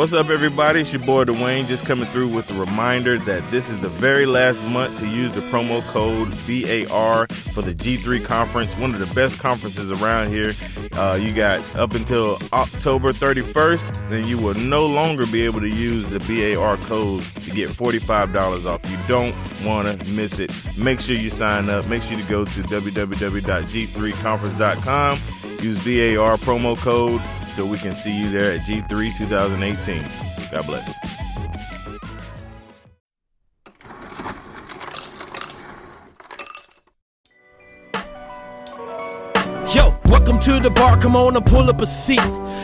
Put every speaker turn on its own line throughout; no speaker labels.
What's up, everybody? It's your boy Dwayne just coming through with a reminder that this is the very last month to use the promo code BAR for the G3 conference, one of the best conferences around here. Uh, you got up until October 31st, then you will no longer be able to use the BAR code to get $45 off. You don't want to miss it. Make sure you sign up. Make sure you go to www.g3conference.com. Use BAR promo code so we can see you there at G3 2018. God bless.
Yo, welcome to the bar. Come on and pull up a seat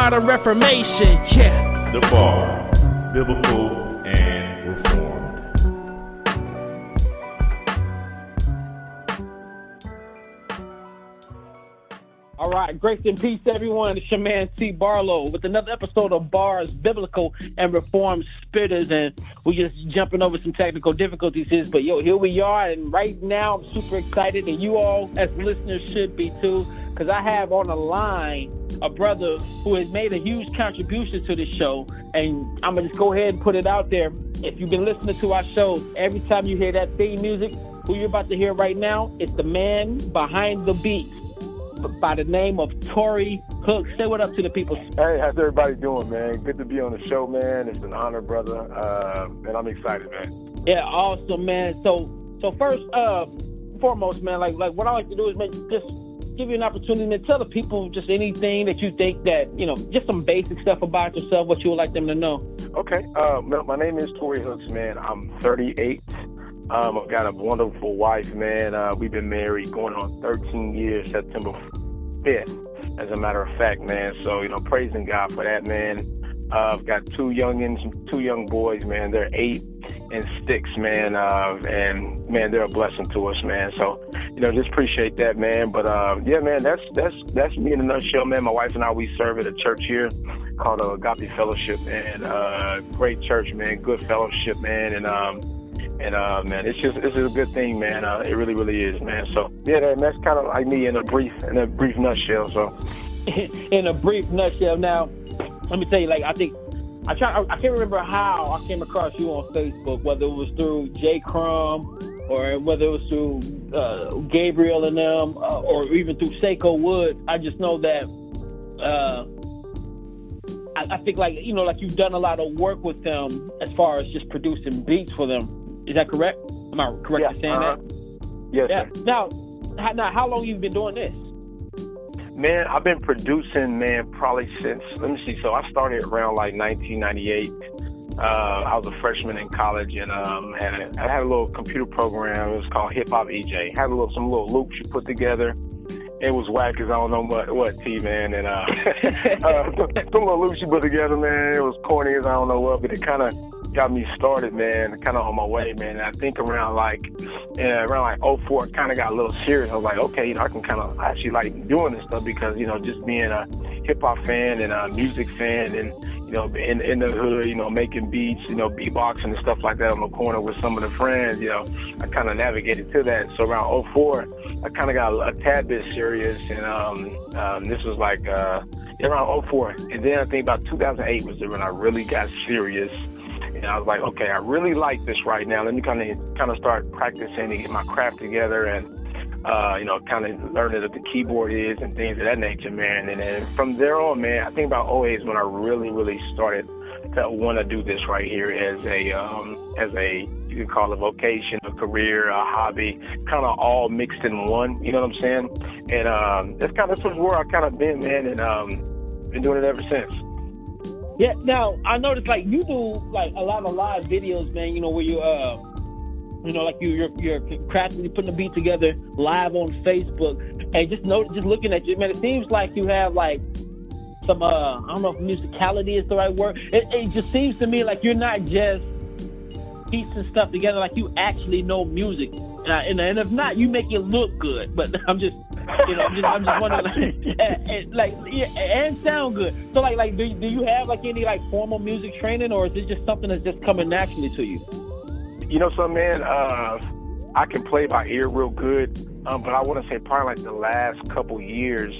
modern reformation. Yeah.
The bar, biblical
All right, grace and peace, everyone. It's your man T. Barlow with another episode of Bars, Biblical and Reformed Spitters, and we're just jumping over some technical difficulties here. But yo, here we are, and right now I'm super excited, and you all as listeners should be too, because I have on the line a brother who has made a huge contribution to the show, and I'm gonna just go ahead and put it out there. If you've been listening to our show, every time you hear that theme music, who you're about to hear right now, it's the man behind the beat by the name of Tory Hook. Say what up to the people.
Hey, how's everybody doing, man? Good to be on the show, man. It's an honor, brother, uh, and I'm excited, man.
Yeah, awesome, man. So, so first, uh, foremost, man, like, like what I like to do is make just give you an opportunity to tell the people just anything that you think that you know, just some basic stuff about yourself, what you would like them to know.
Okay, uh, my name is Tory Hooks, man. I'm 38. Um, I've got a wonderful wife, man. Uh, we've been married going on 13 years, September 5th, as a matter of fact, man. So, you know, praising God for that, man. Uh, I've got two youngins, two young boys, man. They're eight and six, man. Uh, and man, they're a blessing to us, man. So, you know, just appreciate that, man. But uh, yeah, man, that's that's that's me in a nutshell, man. My wife and I, we serve at a church here called uh, Agape Fellowship, and uh, great church, man. Good fellowship, man. And um, and uh, man, it's just it's just a good thing, man. Uh, it really, really is, man. So yeah, that, that's kind of like me in a brief in a brief nutshell. So
in a brief nutshell, now let me tell you, like I think I try I, I can't remember how I came across you on Facebook, whether it was through J. Crum or whether it was through uh, Gabriel and them, uh, or even through Seiko Woods. I just know that. Uh, I think like you know, like you've done a lot of work with them as far as just producing beats for them. Is that correct? Am I correct
yeah,
in saying
uh-huh.
that?
yes,
Yeah.
sir.
Now, how, now, how long you been doing this?
Man, I've been producing, man, probably since, let me see, so I started around like 1998. Uh, I was a freshman in college and um, and I had a little computer program. It was called Hip Hop eJay. Had a little, some little loops you put together. It was whack as I don't know what what T man and uh, uh some little loop she put together, man. It was corny as I don't know what, but it kind of got me started, man. Kind of on my way, man. And I think around like uh, around like 04, it kind of got a little serious. I was like, okay, you know, I can kind of actually like doing this stuff because you know, just being a hip hop fan and a music fan and you know, in in the hood, you know, making beats, you know, beatboxing and stuff like that on the corner with some of the friends, you know, I kind of navigated to that. So around 04, I kind of got a, tad bit serious, and um, um, this was like uh, around 04. And then I think about 2008 was when I really got serious. And I was like, okay, I really like this right now. Let me kind of kind of start practicing to get my craft together and uh, you know, kind of learning what the keyboard is and things of that nature, man. And then from there on, man, I think about 08 is when I really, really started to want to do this right here as a, um, as a, you could call a vocation, a career, a hobby, kind of all mixed in one. You know what I'm saying? And um, that's kind of where I kind of been, man, and um, been doing it ever since.
Yeah. Now I noticed like you do like a lot of live videos, man. You know where you uh you know, like you, you're you're craftily putting the beat together live on Facebook, and just know, just looking at you, man, it seems like you have like some uh, I don't know if musicality is the right word. It, it just seems to me like you're not just piecing stuff together, like you actually know music. Uh, and, and if not, you make it look good. But I'm just, you know, I'm just, I'm just wondering, like, like yeah, and sound good. So, like, like, do, do you have like any like formal music training, or is it just something that's just coming naturally to you?
You know something, man? Uh, I can play by ear real good, um, but I want to say probably like the last couple years,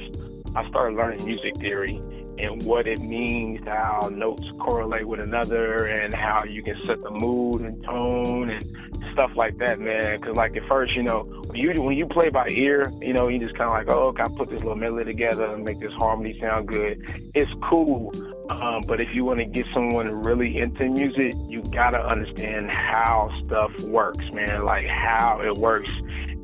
I started learning music theory and what it means, how notes correlate with another, and how you can set the mood and tone and stuff like that, man. Because like at first, you know, when you when you play by ear, you know, you just kind of like, oh, okay, I put this little melody together and make this harmony sound good. It's cool, um, but if you want to get someone really into music, you gotta understand how stuff works, man. Like how it works.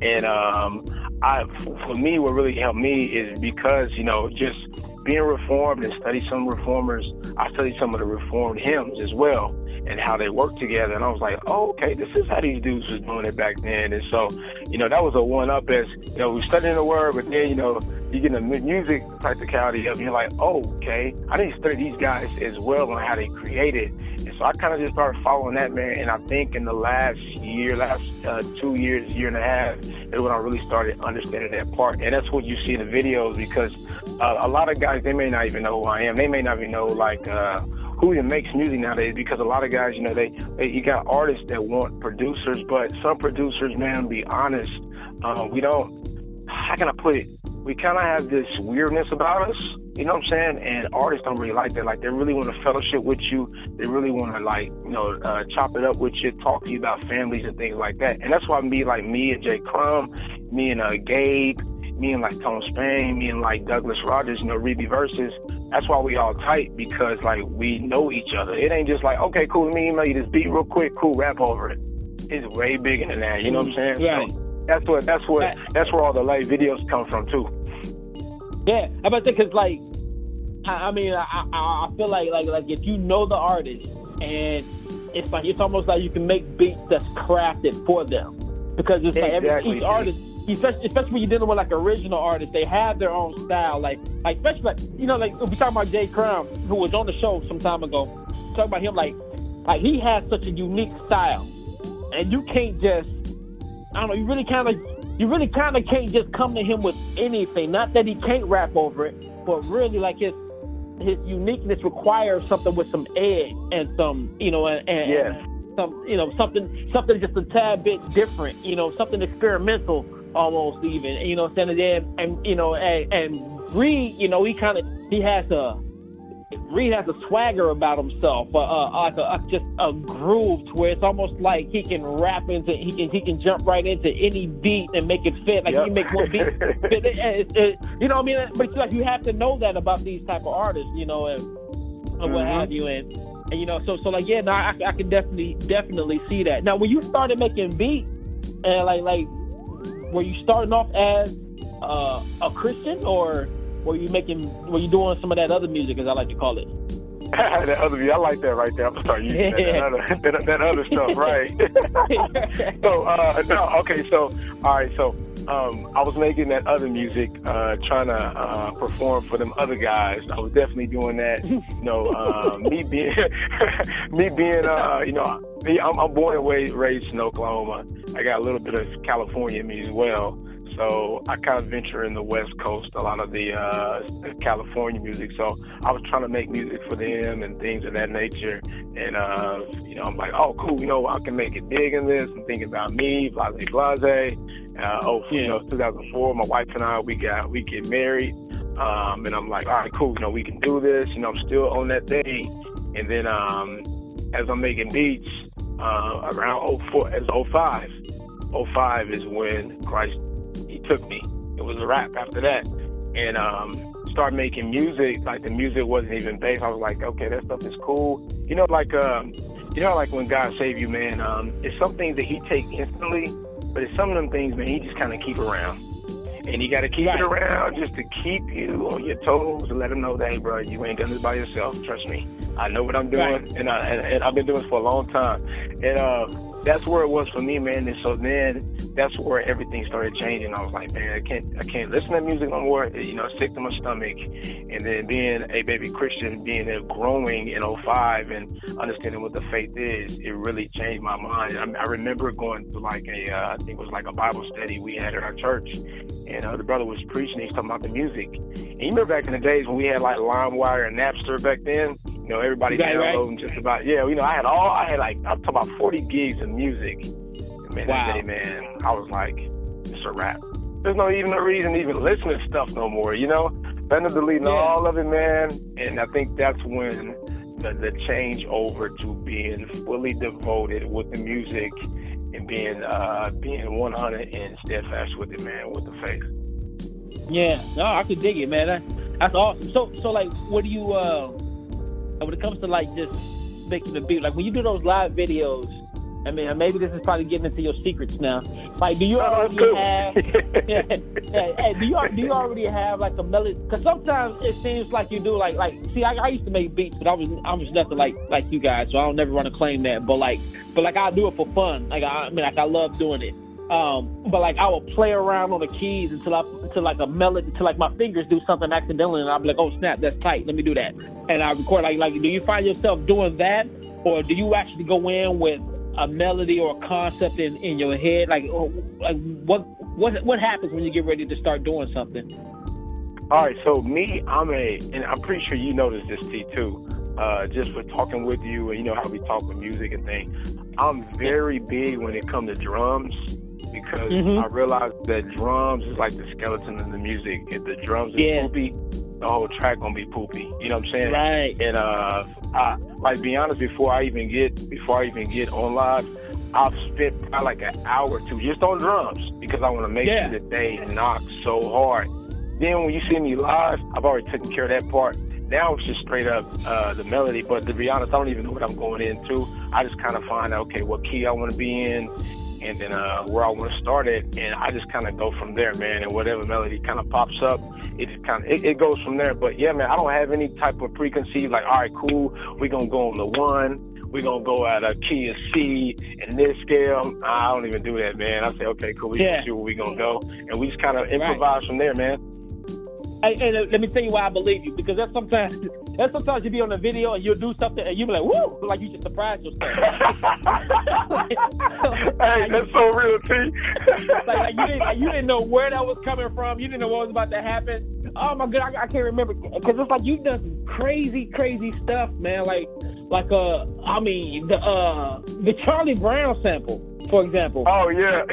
And um, I, for me, what really helped me is because you know just being reformed and study some reformers. I studied some of the reformed hymns as well and how they work together. And I was like, oh, okay, this is how these dudes was doing it back then. And so, you know, that was a one up as, you know, we studying the word, but then, you know, you get the music practicality of, you're like, oh, okay, I didn't study these guys as well on how they created. So I kind of just started following that, man. And I think in the last year, last uh, two years, year and a half, is when I really started understanding that part. And that's what you see in the videos because uh, a lot of guys, they may not even know who I am. They may not even know, like, uh, who even makes music nowadays because a lot of guys, you know, they, they you got artists that want producers, but some producers, man, be honest, uh, we don't. How can I put it? We kind of have this weirdness about us, you know what I'm saying? And artists don't really like that. Like they really want to fellowship with you. They really want to like you know uh, chop it up with you, talk to you about families and things like that. And that's why me like me and J. Crum, me and uh, Gabe, me and like Tone Spain, me and like Douglas Rogers, you know, Read B. Verses. That's why we all tight because like we know each other. It ain't just like, okay, cool, me email you this beat real quick, cool, rap over it. It's way bigger than that. You know what I'm saying?
Right.
So that's what that's what that's where all the live videos come from too.
Yeah, I about to because like, I, I mean, I, I, I feel like like like if you know the artist and it's like it's almost like you can make beats that's crafted for them because it's like every each artist especially especially when you're dealing with like original artists, they have their own style. Like like especially like you know like we talking about J. Crum, who was on the show some time ago. Talk about him like like he has such a unique style, and you can't just I don't know. You really kind of you really kind of can't just come to him with anything. Not that he can't rap over it, but really like his his uniqueness requires something with some edge and some you know and, and
yeah.
some you know something something just a tad bit different. You know something experimental almost even. You know, standing there and you know, and, and Reed, you know, he kind of he has a Reed has a swagger about himself, uh, uh, like a, a, just a groove to where it's almost like he can rap into, he can he can jump right into any beat and make it fit. Like yep. he make one beat, it, it, it, you know what I mean? But like you have to know that about these type of artists, you know, and, and mm-hmm. what have you, and, and you know, so so like yeah, no, I, I can definitely definitely see that. Now, when you started making beats, and like like were you starting off as uh, a Christian, or were you making were you doing some of that other music, as I like to call it?
that other, music, I like that right there. I'm sorry, using that, that, other, that, that other stuff, right? so, uh, no, okay, so, all right, so um, I was making that other music, uh, trying to uh, perform for them other guys. I was definitely doing that. You know, uh, me being me being uh, you know, me, I'm, I'm born and raised in Oklahoma. I got a little bit of California in me as well. So I kind of venture in the West Coast, a lot of the uh, California music. So I was trying to make music for them and things of that nature. And, uh, you know, I'm like, oh, cool, you know, I can make it big in this. I'm thinking about me, blase, blase. Uh, oh, you know, 2004, my wife and I, we got, we get married. Um, and I'm like, all right, cool, you know, we can do this. You know, I'm still on that thing. And then um, as I'm making beats, uh, around 04, as 05, 05 is when Christ took me. It was a rap after that. And um, started making music. Like the music wasn't even based. I was like, okay, that stuff is cool. You know, like um, you know, like when God save you, man. Um, it's something that He take instantly, but it's some of them things, man. He just kind of keep around, and you got to keep right. it around just to keep you on your toes and let Him know that, hey, bro, you ain't done this by yourself. Trust me, I know what I'm doing, right. and, I, and, and I've been doing this for a long time. And uh, that's where it was for me, man. And so then that's where everything started changing. I was like, man, I can't, I can't listen to music no more. You know, sick to my stomach. And then being a baby Christian, being a growing in 05 and understanding what the faith is, it really changed my mind. I, I remember going to like a, uh, I think it was like a Bible study we had at our church, and uh, the brother was preaching. He was talking about the music. And you remember back in the days when we had like LimeWire and Napster back then. You know, everybody downloading right? just about. Yeah, you know, I had all. I had like I'm talking about 40 gigs of music man, wow. that day, man, I was like, it's a wrap. There's no even no reason to even listen to stuff no more, you know? Better deleting yeah. all of it, man. And I think that's when the, the change over to being fully devoted with the music and being uh, being 100 and steadfast with it, man, with the faith.
Yeah, no, I could dig it, man. That, that's awesome. So, so like, what do you, uh, when it comes to like just making the beat, like when you do those live videos, I mean, maybe this is probably getting into your secrets now. Like, do you already have? yeah, do you do you already have like a melody? Because sometimes it seems like you do. Like, like, see, I, I used to make beats, but I was I was nothing like like you guys, so I don't never want to claim that. But like, but like I do it for fun. Like, I, I mean, like I love doing it. Um, but like I will play around on the keys until I until like a melody until like my fingers do something accidentally, and I'll be like, oh snap, that's tight. Let me do that, and I record. Like, like, do you find yourself doing that, or do you actually go in with a melody or a concept in, in your head? Like, like what what what happens when you get ready to start doing something?
All right, so me, I'm a, and I'm pretty sure you noticed this, T, too. Uh, just for talking with you, and you know how we talk with music and things. I'm very big when it comes to drums because mm-hmm. I realize that drums is like the skeleton of the music. If the drums are yeah. poopy, the whole track gonna be poopy. You know what I'm saying?
Right.
And uh, I, like be honest, before I even get before I even get on live, I've spent probably like an hour or two just on drums because I want to make yeah. sure that they knock so hard. Then when you see me live, I've already taken care of that part. Now it's just straight up uh, the melody. But to be honest, I don't even know what I'm going into. I just kind of find out okay what key I want to be in, and then uh, where I want to start it, and I just kind of go from there, man. And whatever melody kind of pops up, it just kind of it, it, goes from there. But yeah, man, I don't have any type of preconceived like, all right, cool, we're gonna go on the one, we're gonna go at a key of C in this scale. I don't even do that, man. I say, okay, cool, we yeah. see where we're gonna go, and we just kind of improvise right. from there, man.
And, and, let me tell you why I believe you because that's sometimes that's sometimes you be on a video and you'll do something and you be like, "Woo!" like you just surprise yourself.
like, hey, that's so real, T.
like, like, you didn't like, you didn't know where that was coming from. You didn't know what was about to happen. Oh my god, I, I can't remember because it's like you've done some crazy, crazy stuff, man. Like like uh, I mean the uh the Charlie Brown sample, for example.
Oh yeah.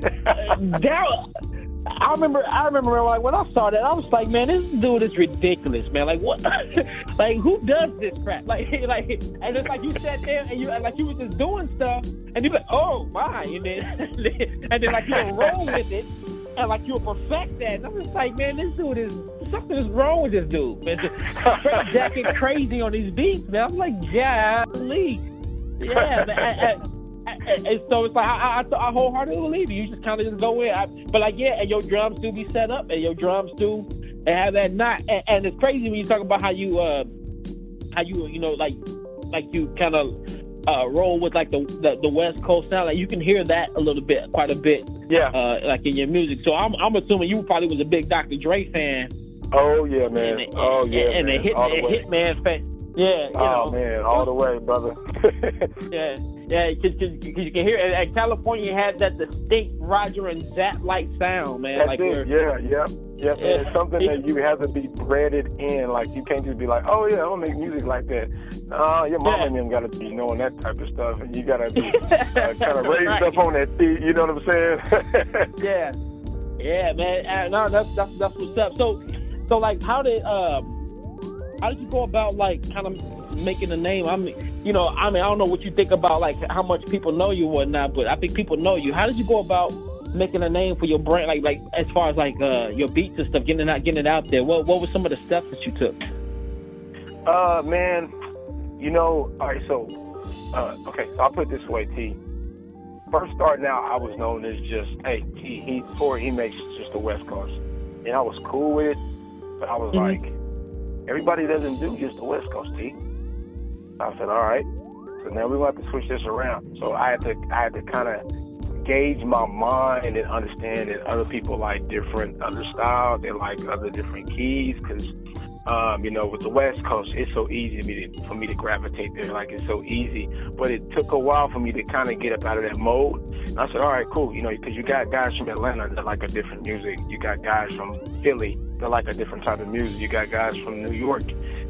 that I remember, I remember, like when I saw that, I was like, man, this dude is ridiculous, man. Like what? like who does this crap? Like, like, and it's like you sat there and you, like you was just doing stuff, and you like, oh my, and then, and then like you roll with it, and like you would perfect that. And I'm just like, man, this dude is something is wrong with this dude, man. Crazy on these beats, man. I'm like, yeah, yeah, man. I, I, and so it's like I, I, I wholeheartedly believe you. You just kind of just go in. I, but like yeah, and your drums do be set up, and your drums do and have that knot. And, and it's crazy when you talk about how you uh how you you know like like you kind of uh, roll with like the, the, the West Coast sound. Like you can hear that a little bit, quite a bit.
Yeah.
Uh, like in your music. So I'm I'm assuming you probably was a big Dr. Dre fan.
Oh yeah, man.
And,
oh yeah,
and, and a hit a. Hitman fan. Yeah. You
Oh
know.
man, all the way, brother.
Yeah, yeah, because you can hear it. And California had that distinct Roger and Zapp like sound, man.
That's
like
it. Yeah, yeah, yeah.
Yeah.
it's something that you have to be bred in. Like you can't just be like, oh yeah, I'm gonna make music like that. Uh, your mom
Yeah.
and them got to be knowing that type of stuff, and you got to be uh, kind of raised
Right.
up on that feet. You know what I'm saying?
Yeah, yeah, man. Uh, no, that's that's that's what's up. So, so like, how did um, how did you go about like kind of making a name? I mean, you know, I mean, I don't know what you think about like how much people know you or whatnot, but I think people know you. How did you go about making a name for your brand? Like, like as far as like uh, your beats and stuff, getting it out, getting it out there. What what were some of the steps that you took?
Uh, man, you know, all right, so, uh, okay, so I'll put it this way, T. First starting out, I was known as just, hey, T, he, Tory, he makes just the West Coast. And I was cool with it, but I was
Mhm.
like, everybody doesn't do just the West Coast, T. I said, all right. So now to have to switch this around. So I had to, I had to kind of gauge my mind and understand that other people like different other styles. They like other different keys because um, you know, with the West Coast, it's so easy for me to gravitate there. Like it's so easy, but it took a while for me to kind of get up out of that mode. And I said, all right, cool. You know, because you got guys from Atlanta that like a different music. You got guys from Philly that like a different type of music. You got guys from New York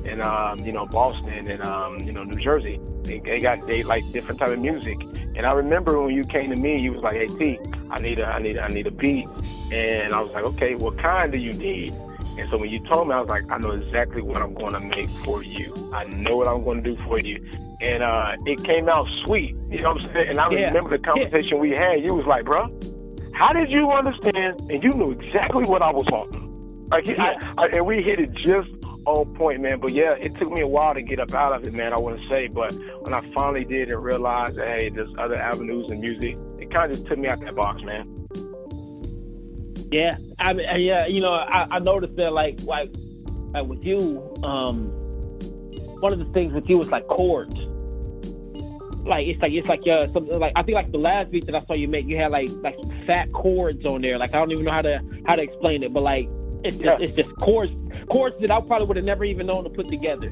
and um, you know Boston and um, you know New Jersey. They, they got they like different type of music. And I remember when you came to me, you was like, "Hey T, I need a I need a, I need a beat." And I was like, "Okay, what kind do you need?" And so when you told me, I was like, I know exactly what I'm going to make for you. I know what I'm going to do for you. And uh, it came out sweet. You know what I'm saying? And I
Yeah.
remember the conversation we had. You was like, bro, how did you understand? And you knew exactly what I was wanting. Like, I, I, and we hit it just on point, man. But yeah, it took me a while to get up out of it, man. I want to say, but when I finally did and realized that hey, there's other avenues in music, it kind of just took me out that box, man.
Yeah, I mean, uh, yeah, you know, I, I noticed that like like like with you, um, one of the things with you was like chords. Like it's like it's like uh something like I think like the last beat that I saw you make, you had like like fat chords on there. Like I don't even know how to how to explain it, but like it's just
Yeah.
it's just chords chords that I probably would have never even known to put together.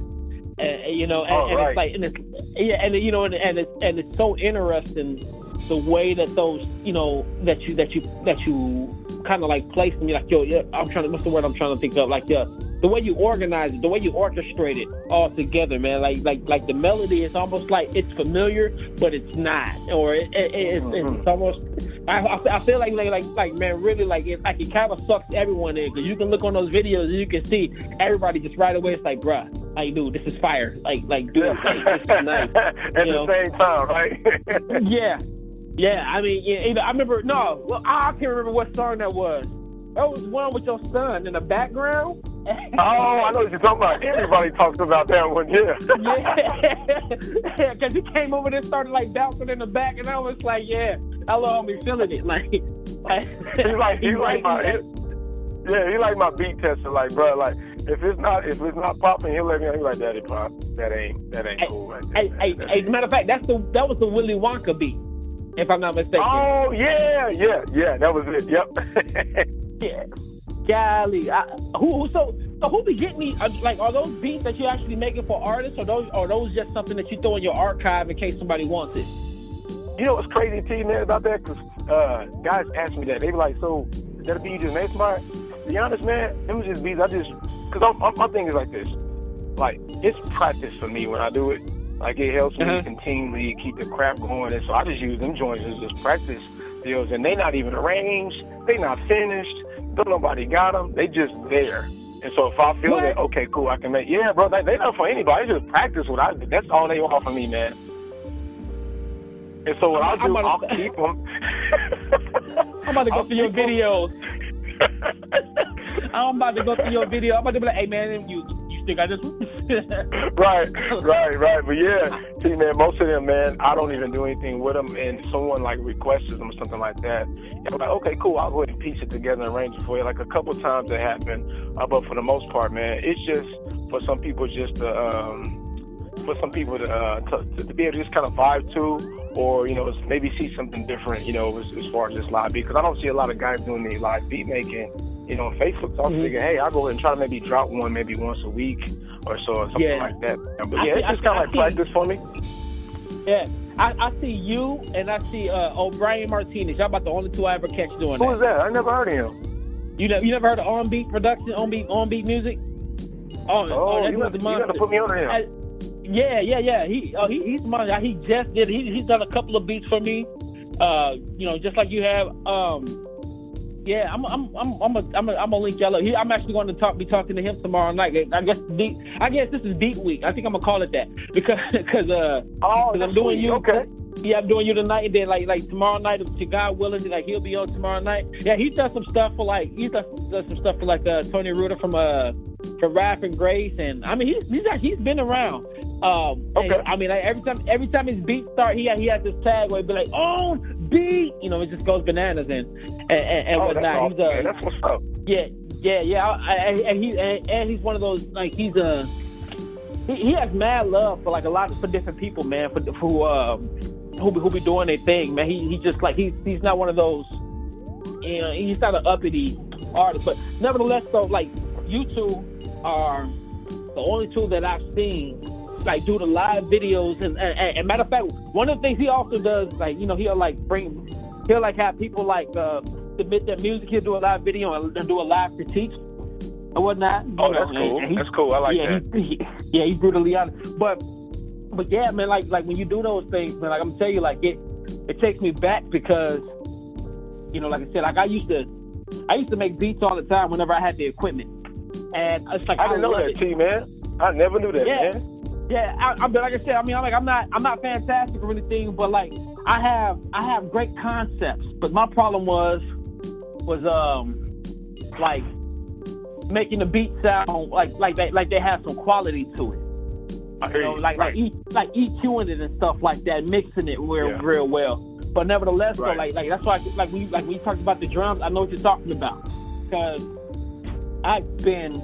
And, you know, and,
Oh,
and
right.
it's like and it's yeah, and you know, and, and it's and it's so interesting the way that those you know that you that you that you kind of like place. You're like, yo, yeah, I'm trying to. What's the word I'm trying to think of? Like, yeah, the way you organize it, the way you orchestrate it all together, man. Like, like, like the melody is almost like it's familiar, but it's not, or it, it, it's, it's mm-hmm. almost. I, I, I feel like, like, like, like, man, really, like, it, like it kind of sucks everyone in because you can look on those videos and you can see everybody just right away. It's like, bruh, like, dude, this is fire. Like, like, dude, like, this is nice.
At
you
the
know?
same time, right?
Yeah, yeah. I mean, yeah, either, I remember. No, well, I can't remember what song that was. That was one with your son in the background.
Oh, I know what you're talking about. Everybody talks about that one, yeah.
yeah, because he came over there, and started like bouncing in the back, and I was like, "Yeah, hello, I'm feeling it." Like, like
he like he like my
he-
he- yeah, he like my beat tester. Like, bro, like if it's not if it's not popping, he'll let me know. He like, Daddy pop, that ain't that ain't
Hey,
cool. Right there,
hey,
man.
hey, as a matter of fact, that's the that was the Willy Wonka beat, if I'm not mistaken.
Oh yeah, yeah, yeah. That was it. Yep.
Yeah. Golly, I, who, who so so who be getting these? uh, Like, are those beats that you're actually making for artists, or those are those just something that you throw in your archive in case somebody wants it?
You know what's crazy, T, man, about that? Because uh, guys ask me that. They be like, so, is that a beat you just made smart? To be honest, man, it was just beats I just, because my thing is like this. Like, it's practice for me when I do it. Like, it helps me
Uh-huh.
continually keep the crap going. And so I just use them joints as just practice deals. And they not even arranged. They not finished. Don't nobody got them. They just there. And so if I feel
What?
that, okay, cool, I can make, yeah, bro, they, they not for anybody. It's just practice what I do. That's all they offer me, man. And so what
I'm-
I'll do, I'll
gonna-
keep them.
I'm about to go through your videos. I'm about to go through your video. I'm about to be like, hey man, you got this one?
right, right, right. But yeah, see, man, most of them, man, I don't even do anything with them, and someone like requests them or something like that. And I'm like, okay, cool, I'll go ahead and piece it together and arrange it for you. Like a couple times it happened, uh, but for the most part, man, it's just for some people just to um, for some people to, uh, to to be able to just kind of vibe to, or you know, maybe see something different, you know, as, as far as this live beat. Because I don't see a lot of guys doing the live beat making, you know, on Facebook. So I was
Mhm.
thinking, hey, I'll go ahead and try to maybe drop one maybe once a week or so, or something
Yeah.
like that. But yeah, it's
I
just kind of like practice for me.
Yeah, I, I see you and I see uh, O'Brien Martinez. Y'all about the only two I ever catch doing that.
Who is
that.
I never heard of him.
You know, you never heard of On Beat Production, On Beat, On Beat Music? Oh,
Oh,
that
you got,
the
you got to put me on him.
Yeah, yeah, yeah. He, oh, he he's my. He just did. He, he's done a couple of beats for me. Uh, you know, just like you have. Um, yeah, I'm, I'm, I'm, I'm, a, I'm, a, I'm gonna link y'all up. He, I'm actually going to talk, be talking to him tomorrow night. I guess, beat, I guess this is Beat Week. I think I'm gonna call it that because, because, uh,
oh,
I'm doing you.
Okay.
Yeah, I'm doing you tonight, and then like like tomorrow night, if God willing, like he'll be on tomorrow night. Yeah, he does some stuff for like he does, does some stuff for like uh, Tony Ruder from uh from Wrath and Grace, and I mean he's he's he's been around. Um,
Okay.
I mean like, every time every time his beat start, he he has this tag where he'd be like on beat, you know, it just goes bananas and and, and, and
Oh,
whatnot.
that's
He's
awesome.
uh,
man. That's what's up.
yeah, yeah, yeah. I, I, and he and, and he's one of those like he's a he, he has mad love for like a lot of for different people, man. For who um who be, who be doing their thing, man. He he just like he's he's not one of those. You know, he's not an uppity artist, but nevertheless, though, like you two are the only two that I've seen like do the live videos and, and, and matter of fact, one of the things he also does, like you know, he'll like bring, he'll like have people like uh, submit their music. He'll do a live video and, do a live critique and whatnot.
Oh, that's
and-
cool.
he-
That's cool. I like
yeah,
that.
He, he, yeah, he's brutally honest. But but yeah, man, like like when you do those things, man, like I'm gonna tell you, like it it takes me back because you know, like I said, like I used to I used to make beats all the time whenever I had the equipment, and it's like
I didn't know that,
it.
T man. I never knew that,
Yeah.
man.
Yeah, I, I, but like I said, I mean, I'm like, I'm not, I'm not fantastic or anything, but like, I have, I have great concepts. But my problem was, was um, like making the beat sound like, like they, like they have some quality to it.
I hear
You know, like,
right.
like, e, like EQing it and stuff like that, mixing it real,
Yeah.
real well. But nevertheless, though,
Right.
like, like that's why, like we, like when you talked about the drums, I know what you're talking about because I've been,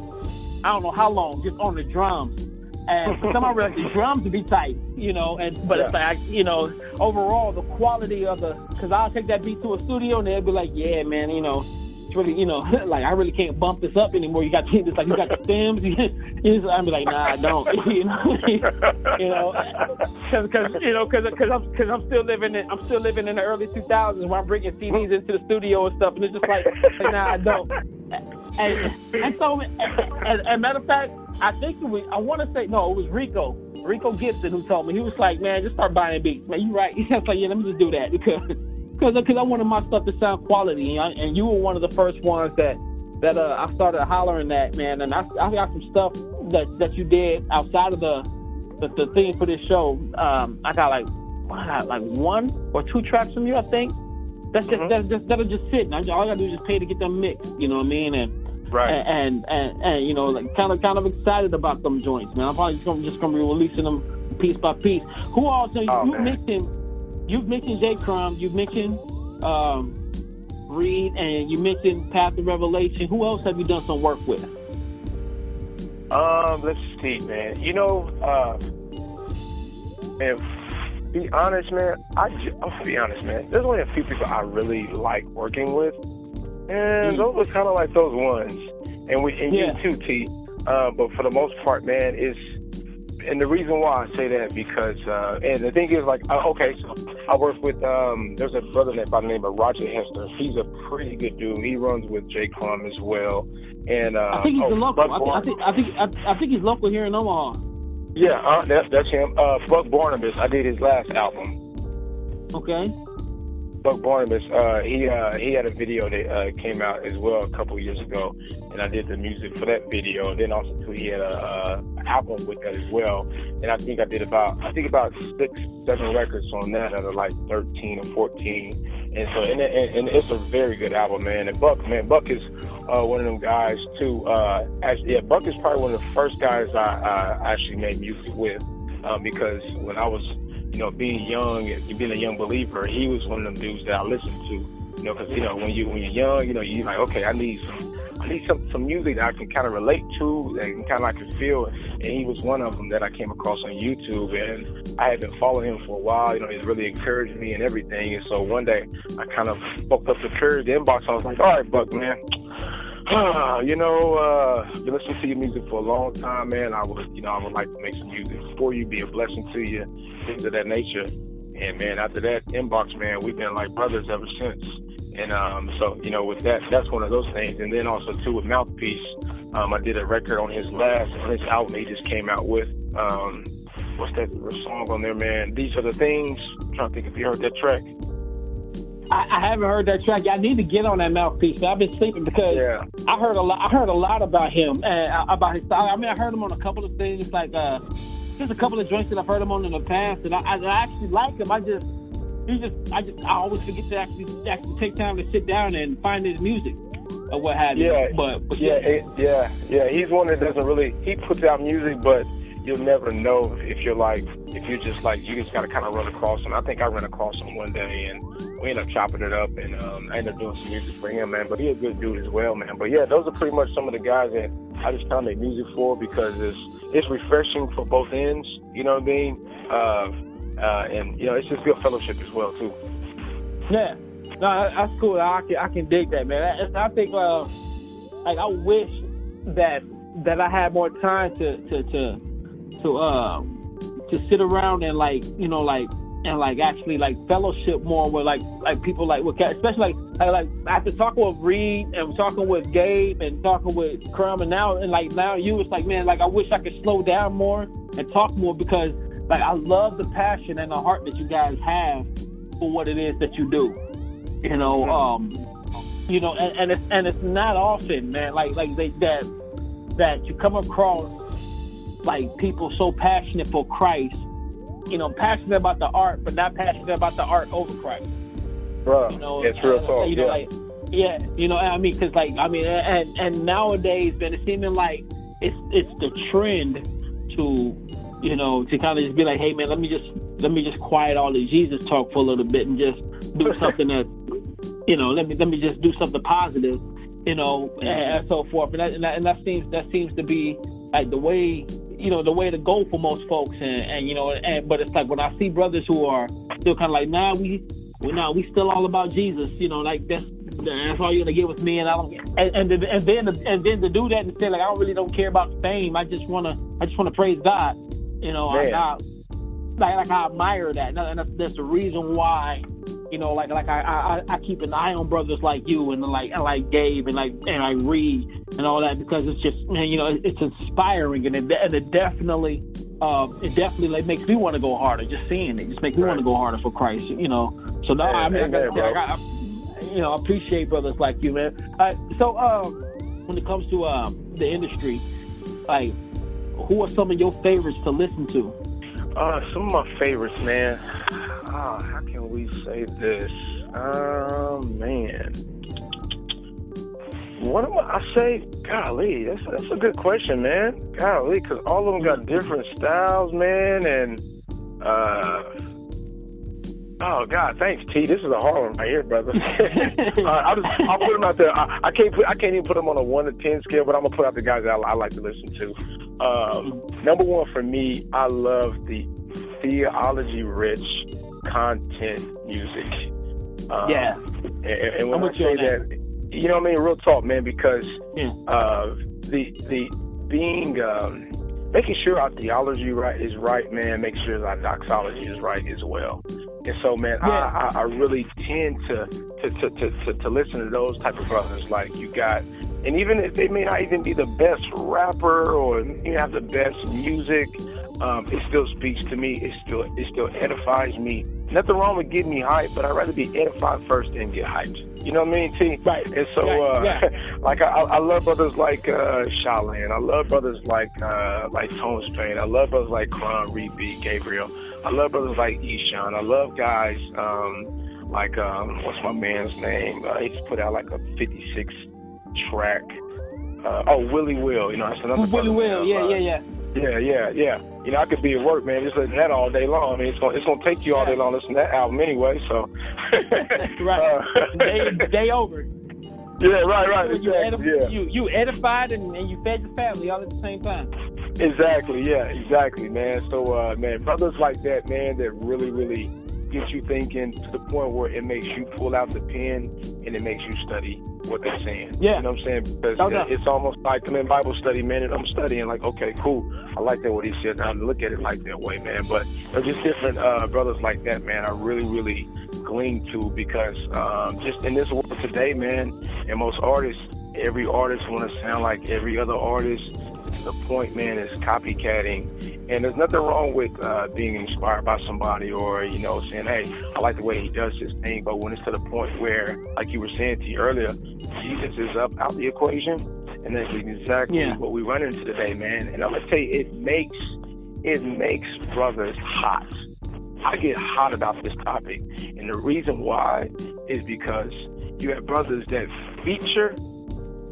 I don't know how long, just on the drums. And some, I realize the drums be tight, you know. And but it's like, you know, overall the quality of the, because I'll take that beat to a studio and they'll be like, yeah, man, you know, it's really, you know, like I really can't bump this up anymore. You got it's like you got the stems. you know, I'm like, nah, I don't. you know, you know, because you know, because I'm because I'm still living in I'm still living in the early 2000s where I'm bringing CDs into the studio and stuff, and it's just like, nah, I don't. And, and so, as a matter of fact, I think it was, I want to say, no, it was Rico, Rico Gibson who told me. He was like, man, just start buying beats. Man, you right. He was like, yeah, let me just do that because because because I wanted my stuff to sound quality. And, I, and you were one of the first ones that that uh, I started hollering at, man. And I, I got some stuff that, that you did outside of the, the, the thing for this show. Um, I got like, I got like one or two tracks from you, I think. That's just,
Mhm.
that's just, that'll just sit. And I, all I gotta do is just pay to get them mixed. You know what I mean? And,
right.
and and and you know, like kind of kind of excited about them joints, man. I'm probably just gonna, just gonna be releasing them piece by piece. Who also
Oh,
you
man.
mentioned? You've mentioned J. Crum. You've mentioned um, Reed, and you mentioned Path of Revelation. Who else have you done some work with?
Um, let's see, man. You know, uh, man, be honest, man. I ju- I'll be honest, man. There's only a few people I really like working with, and
Mm.
those are kind of like those ones. And we and
Yeah.
you too, T. Uh, but for the most part, man, is and the reason why I say that because uh, and the thing is like uh, okay, so I work with um, there's a brother by the name of Roger Hester. He's a pretty good dude. He runs with J. Crum as well. And uh,
I think he's
oh,
local. I think, I think I think I, I think he's local here in Omaha.
Yeah, uh, that's that's him. Uh, Buck Barnabas. I did his last album.
Okay.
Buck Barnabas. Uh, he uh, he had a video that uh, came out as well a couple years ago, and I did the music for that video. And Then also too, he had a, uh album with that as well. And I think I did about I think about six, seven records on that out of like thirteen or fourteen. And so and, and, and it's a very good album, man. And Buck, man, Buck is uh, one of them guys too. Uh, actually, yeah, Buck is probably one of the first guys I, I actually made music with um, because when I was, you know, being young being a young believer, he was one of them dudes that I listened to. You know, because you know when you when you're young, you know, you like okay, I need some, I need some some music that I can kind of relate to and kind of I can feel. And he was one of them that I came across on YouTube, and I had been following him for a while. You know, he's really encouraged me and everything. And so one day I kind of spoke up the courage, the inbox. I was like, all right, Buck, man. You know, uh, been listening to your music for a long time, man. I would, you know, I would like to make some music for you, be a blessing to you, things of that nature. And man, after that inbox, man, we've been like brothers ever since. And um, so, you know, with that, that's one of those things. And then also too with Mouthpiece, um, I did a record on his last on his album he just came out with. Um, what's that song on there, man? These are the things. I'm trying to think if you heard that track.
I, I haven't heard that track. I need to get on that mouthpiece. I've been sleeping because
Yeah.
I heard a lot. I heard a lot about him and uh, about his style. I mean, I heard him on a couple of things, like uh, just a couple of joints that I've heard him on in the past, and I, I, I actually like him. I just, he just, I just, I always forget to actually actually take time to sit down and find his music or what have you.
Yeah,
but, but
Yeah, it, yeah, yeah. He's one that doesn't really. He puts out music, but you'll never know if you're like, if you're just like, you just gotta kind of run across him. I think I ran across him one day, and we ended up chopping it up, and um, I ended up doing some music for him, man. But he's a good dude as well, man. But yeah, those are pretty much some of the guys that I just kind of make music for because it's it's refreshing for both ends. You know what I mean? Uh, uh, and you know, it's just good fellowship as well too.
Yeah, no, that's cool. I can I can dig that, man. I, I think uh, like I wish that that I had more time to to to to uh to sit around and like you know like and like actually like fellowship more with like like people like with especially like like, like after talking with Reed and talking with Gabe and talking with Crum and now and like now you it's like man like I wish I could slow down more and talk more because like I love the passion and the heart that you guys have for what it is that you do you know um you know and, and it's and it's not often man like like they that that you come across like people so passionate for Christ you know passionate about the art but not passionate about the art over Christ
Bro,
you know
it's real
uh,
talk.
you know
yeah.
like yeah you know I mean because like I mean and and nowadays man it's seeming like it's it's the trend to you know to kind of just be like hey man let me just let me just quiet all the Jesus talk for a little bit and just do something that you know let me let me just do something positive you know and, and so forth and that, and that and that seems that seems to be like the way you know the way to go for most folks and, and you know and but it's like when I see brothers who are still kind of like nah we well, nah, we still all about Jesus you know like that's that's all you're gonna get with me and I don't and and, then- and then and then to do that and say like I don't really don't care about fame I just wanna I just wanna praise God you know I. I, like like I admire that and that's, that's the reason why you know, like like I, I I keep an eye on brothers like you and like and like Gabe and like and I read and all that because it's just man, you know it's inspiring and it, and it definitely um, it definitely like makes me want to go harder just seeing it. Just makes me want to go harder for Christ you know. So no I mean I,
Amen,
gotta- I, I, you know I appreciate brothers like you man. Uh, so um when it comes to um the industry like who are some of your favorites to listen to?
Uh, some of my favorites, man. Ah, how can we say this? Um, man. What am I? I say, golly, that's that's a good question, man. Golly, because all of them got different styles, man, and uh. Oh God, thanks T. This is a hard one right here, brother. uh, I'll just I'll put them out there. I, I can't put I can't even put them on a one to ten scale, but I'm gonna put out the guys that I, I like to listen to. Um, number one for me, I love the theology rich content music. Um,
Yeah.
and, and when
I'm
I say
that.
that, you know what I mean, real talk, man, because
Yeah.
uh, the the being um, making sure our theology right is right, man. Make sure our doxology is right as well. And so, man,
Yeah.
I, I, I really tend to to, to, to, to to listen to those type of brothers. Like you got, and even if they may not even be the best rapper or you have the best music, um, it still speaks to me. It still it still edifies me. Nothing wrong with getting me hyped, but I'd rather be edified first and get hyped. You know what I mean, T?
Right.
And so,
Right,
uh,
yeah.
like I, I love brothers like uh, Shaolin. I love brothers like uh, like Tone Spain. I love brothers like Kron, Rebeat, Gabriel. I love brothers like Eshawn. I love guys um, like um, what's my man's name? Uh, he just put out like a 56 track. Uh, oh, Willie Will. You know, that's another.
Willie Will yeah yeah yeah
yeah, yeah, yeah. You know, I could be at work, man, just listening to that all day long. I mean, it's gonna it's gonna take you all day long listening to that album anyway. So,
right
Uh,
day, day over
Yeah, right, right.
You,
exactly,
edif-
yeah.
you you edified and, and you fed your family all at the same time.
Exactly, yeah, exactly, man. So, uh, man, brothers like that, man, that really, really get you thinking to the point where it makes you pull out the pen and it makes you study what they're saying.
Yeah.
You know what I'm saying? Because
doubt.
it's almost like I'm in Bible study, man, and I'm studying like, okay, cool. I like that what he said. I look at it like that way, man. But there's just different uh, brothers like that, man. I really, really cling to because um, just in this world today, man, and most artists, every artist want to sound like every other artist. The point, man, is copycatting. And there's nothing wrong with uh, being inspired by somebody or, you know, saying, hey, I like the way he does his thing. But when it's to the point where, like you were saying to you earlier, Jesus is up out the equation. And that's exactly
Yeah.
what we run into today, man. And I'm going to tell you, it makes, it makes brothers hot. I get hot about this topic. And the reason why is because you have brothers that feature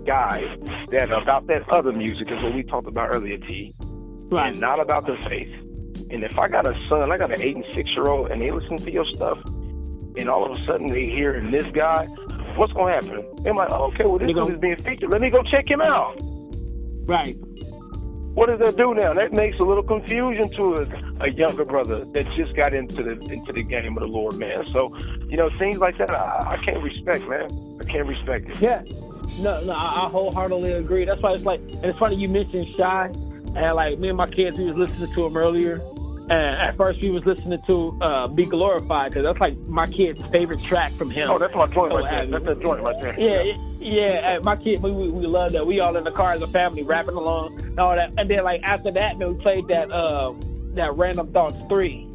guys that are about that other music is what we talked about earlier, T
Right.
and not about the faith. And if I got a son, I got an eight and six year old, and they listen to your stuff, and all of a sudden they hear this guy, what's gonna happen? They're like, oh, okay, well this
go-
is being featured. Let me go check him out.
Right.
What does that do now? That makes a little confusion to a, a younger brother that just got into the into the game of the Lord, man. So, you know, things like that, I, I can't respect, man. I can't respect it.
Yeah. No, no, I, I wholeheartedly agree. That's why it's like, and it's funny you mentioned Shai, and like me and my kids, we was listening to him earlier, and at first we was listening to uh, "Be Glorified" because that's like my kid's favorite track from him.
Oh, that's my joint
So,
right there. That's the joint right there.
Yeah, yeah. and My kid, we, we, love that. We all in the car as a family rapping along and all that. And then like after that, man, we played that uh, that Random Thoughts three,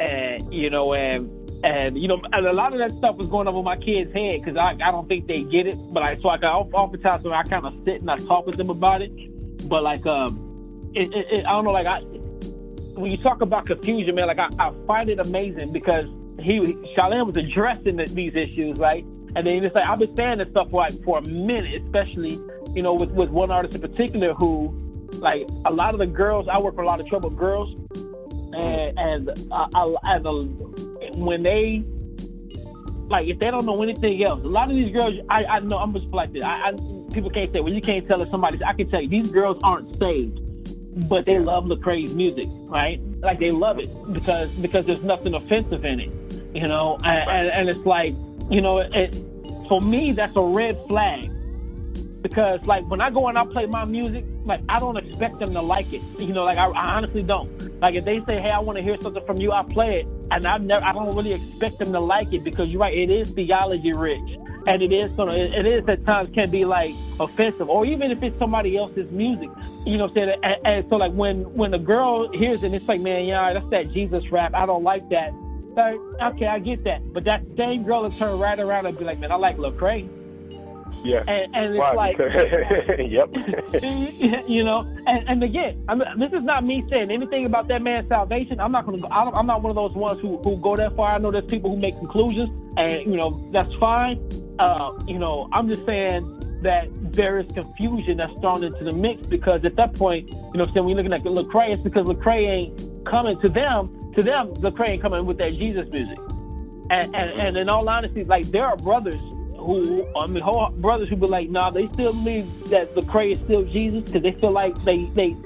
and you know, and and you know, and a lot of that stuff was going over my kids' head because I, I don't think they get it. But like, so I got oftentimes when I kind of sit and I talk with them about it. But like, um, it, it, it, I don't know, like I when you talk about confusion, man, like I, I find it amazing because he Shai Linne was addressing the, these issues, right? And then it's like I've been saying this stuff for like for a minute, especially you know with with one artist in particular who, like a lot of the girls, I work with a lot of troubled girls, and and I, I, and, uh, when they like if they don't know anything else, a lot of these girls, I, I know I'm just like this. I, I people can't say well you can't tell if somebody's I can tell you these girls aren't saved but they love Lecrae's music, right? Like they love it because because there's nothing offensive in it, you know. And, and, and it's like, you know, it, for me that's a red flag because like when I go and I play my music, like I don't expect them to like it, you know. Like I, I honestly don't. Like if they say, "Hey, I want to hear something from you," I play it, and I never, I don't really expect them to like it because you're right, it is theology rich and it is sort of, it, is at times can be like offensive, or even if it's somebody else's music, you know what I'm saying? And, and so like when when a girl hears it, it's like, man, yeah, that's that Jesus rap. I don't like that. Like, okay, I get that, but that same girl will turn right around and be like, man, I like Lecrae.
Yeah.
And, and it's
Why?
like,
yep.
you know, and, and again, I mean, this is not me saying anything about that man's salvation. I'm not going to go. I don't, I'm not one of those ones who, who go that far. I know there's people who make conclusions, and you know that's fine. Uh, you know, I'm just saying that there is confusion that's thrown into the mix because at that point, you know, what I'm saying you're looking at Lecrae, it's because Lecrae ain't coming to them. To them, Lecrae ain't coming with that Jesus music. And, and and in all honesty, like there are brothers who I mean, whole brothers who be like, nah, they still believe that Lecrae is still Jesus because they feel like they they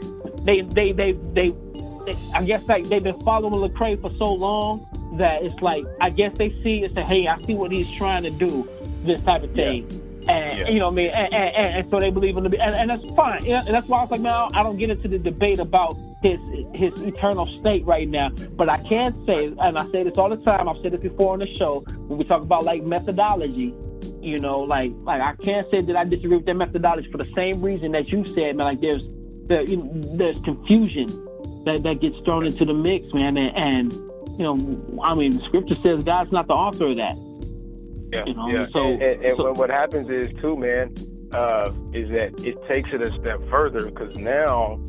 they they they they. they I guess like they've been following Lecrae for so long that it's like I guess they see it's say, hey, I see what he's trying to do, this type of thing. And
Yeah.
you know what I mean, and, and, and, and so they believe in the and, and that's fine. And that's why I was like, man, I don't get into the debate about his his eternal state right now. But I can say, and I say this all the time. I've said it before on the show when we talk about like methodology. You know, like like I can't say that I disagree with their methodology for the same reason that you said, man. Like there's there, you know, there's confusion that that gets thrown into the mix, man. And, and you know, I mean, scripture says God's not the author of that.
Yeah,
You know,
yeah.
so-
and, and, and
so-
what- what happens is too, man, uh, is that it takes it a step further because now,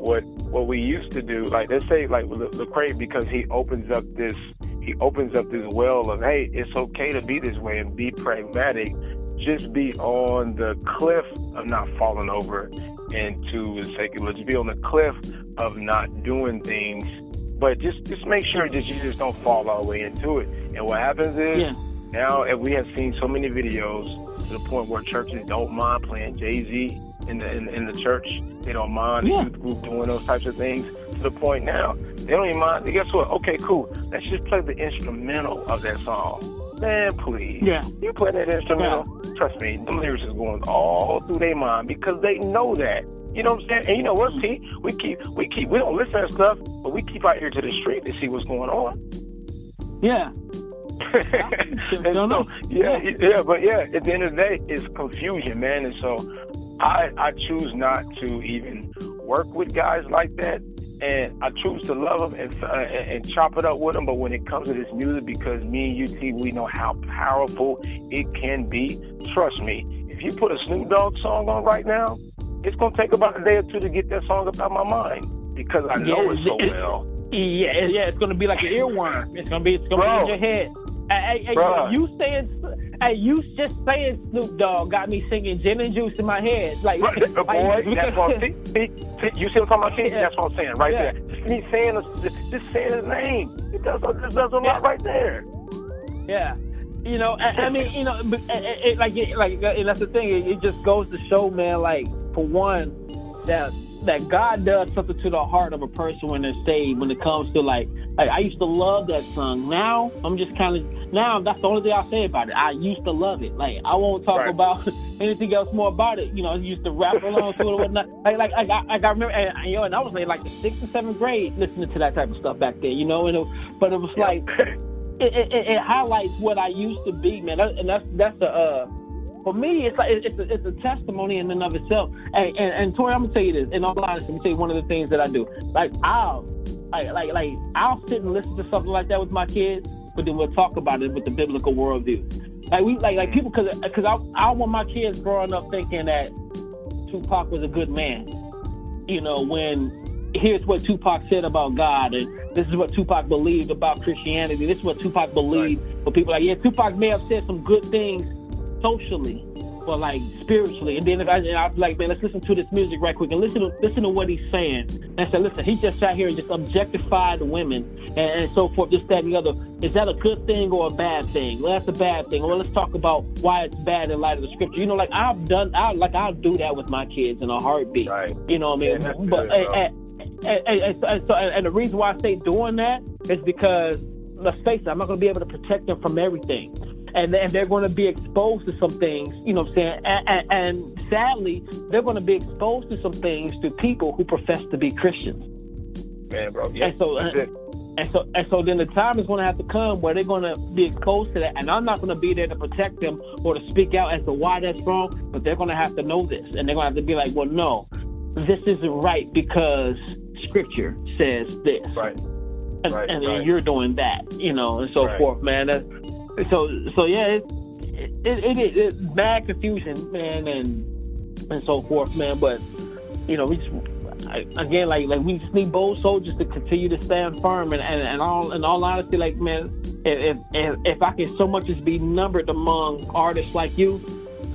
what what we used to do, like let's say, like with Lecrae, because he opens up this, he opens up this well of, hey, it's okay to be this way and be pragmatic. Just be on the cliff of not falling over into the secular. Just be on the cliff of not doing things. But just just make sure that you just don't fall all the way into it. And what happens is
Yeah.
now and we have seen so many videos to the point where churches don't mind playing Jay Z in the in, in, the church. They don't mind
yeah.
the youth group doing those types of things. To the point now, they don't even mind. Guess what? Okay, cool. Let's just play the instrumental of that song. Man, please.
Yeah.
You play that instrumental. Yeah. Trust me, the lyrics is going all through their mind because they know that. You know what I'm saying? And you know what, mm. T? We keep we keep we don't listen to stuff, but we keep out here to the street to see what's going on.
Yeah.
so, yeah, yeah, but yeah, at the end of the day, it's confusion, man. And so I I choose not to even work with guys like that and I choose to love them and, uh, and chop it up with them. But when it comes to this music, because me and UT, we know how powerful it can be. Trust me, if you put a Snoop Dogg song on right now, it's gonna take about a day or two to get that song up out of my mind because I know yeah, it so well.
Yeah, yeah, it's gonna be like an earworm. It's gonna be, it's gonna Bro. be in your head. Hey, hey, hey, you saying, hey, you just saying Snoop Dogg got me singing gin and juice in my head. Like,
right, boy, that's what I'm see, see, you see what I'm talking about? That's what I'm saying right yeah. there. Just me saying, just saying his name, it does, it does a lot yeah. right there.
Yeah. You know, I, I mean, you know, but it, it, like, it, like, and that's the thing. It, it just goes to show, man. Like, for one, that that God does something to the heart of a person when they're saved. When it comes to like, like I used to love that song. Now I'm just kind of now that's the only thing I say about it. I used to love it. Like I won't talk right. about anything else more about it. You know, I used to rap along to it or whatnot. Like like I, I, I remember, and, you know, and I was in like the sixth and seventh grade listening to that type of stuff back then. You know, and it, but it was like. It, it, it, highlights what I used to be, man, and that's that's a uh, for me, it's like it's a, it's a testimony in and of itself. And, and, and Tory, I'm gonna tell you this. In all honesty, let me tell you one of the things that I do. Like I'll like like like I'll sit and listen to something like that with my kids, but then we'll talk about it with the biblical worldview. Like we like like people because because I I want my kids growing up thinking that Tupac was a good man. You know when here's what Tupac said about God, and this is what Tupac believed about Christianity. This is what Tupac believed. Right. But people are like, yeah, Tupac may have said some good things socially or like spiritually. And then if I, and I was like, man, let's listen to this music right quick and listen to listen to what he's saying. And I said, listen, he just sat here and just objectified women and, and so forth, this, that, and the other. Is that a good thing or a bad thing? Well, that's a bad thing. Well, let's talk about why it's bad in light of the scripture. You know, like I've done, I like I'll do that with my kids in a heartbeat.
Right.
You know what I mean?
Yeah,
but
good,
and, and, and, and, so, and the reason why I say doing that is because let's face it, I'm not going to be able to protect them from everything and, and they're going to be exposed to some things, you know what I'm saying? And, and, and sadly, they're going to be exposed to some things to people who profess to be Christians.
Man, bro, yeah.
And so, uh, and so, and so, then the time is going to have to come where they're going to be exposed to that, and I'm not going to be there to protect them or to speak out as to why that's wrong. But they're going to have to know this, and they're going to have to be like, "Well, no, this isn't right because Scripture says this."
Right.
And,
right,
and
right.
you're doing that, you know, and so
right.
forth, man. That's, so so yeah, it it, it, it's bad confusion, man, and and so forth, man. But you know, we just I, again like like we just need bold soldiers to continue to stand firm, and and, and all in all honesty, like man, if if if I can so much as be numbered among artists like you,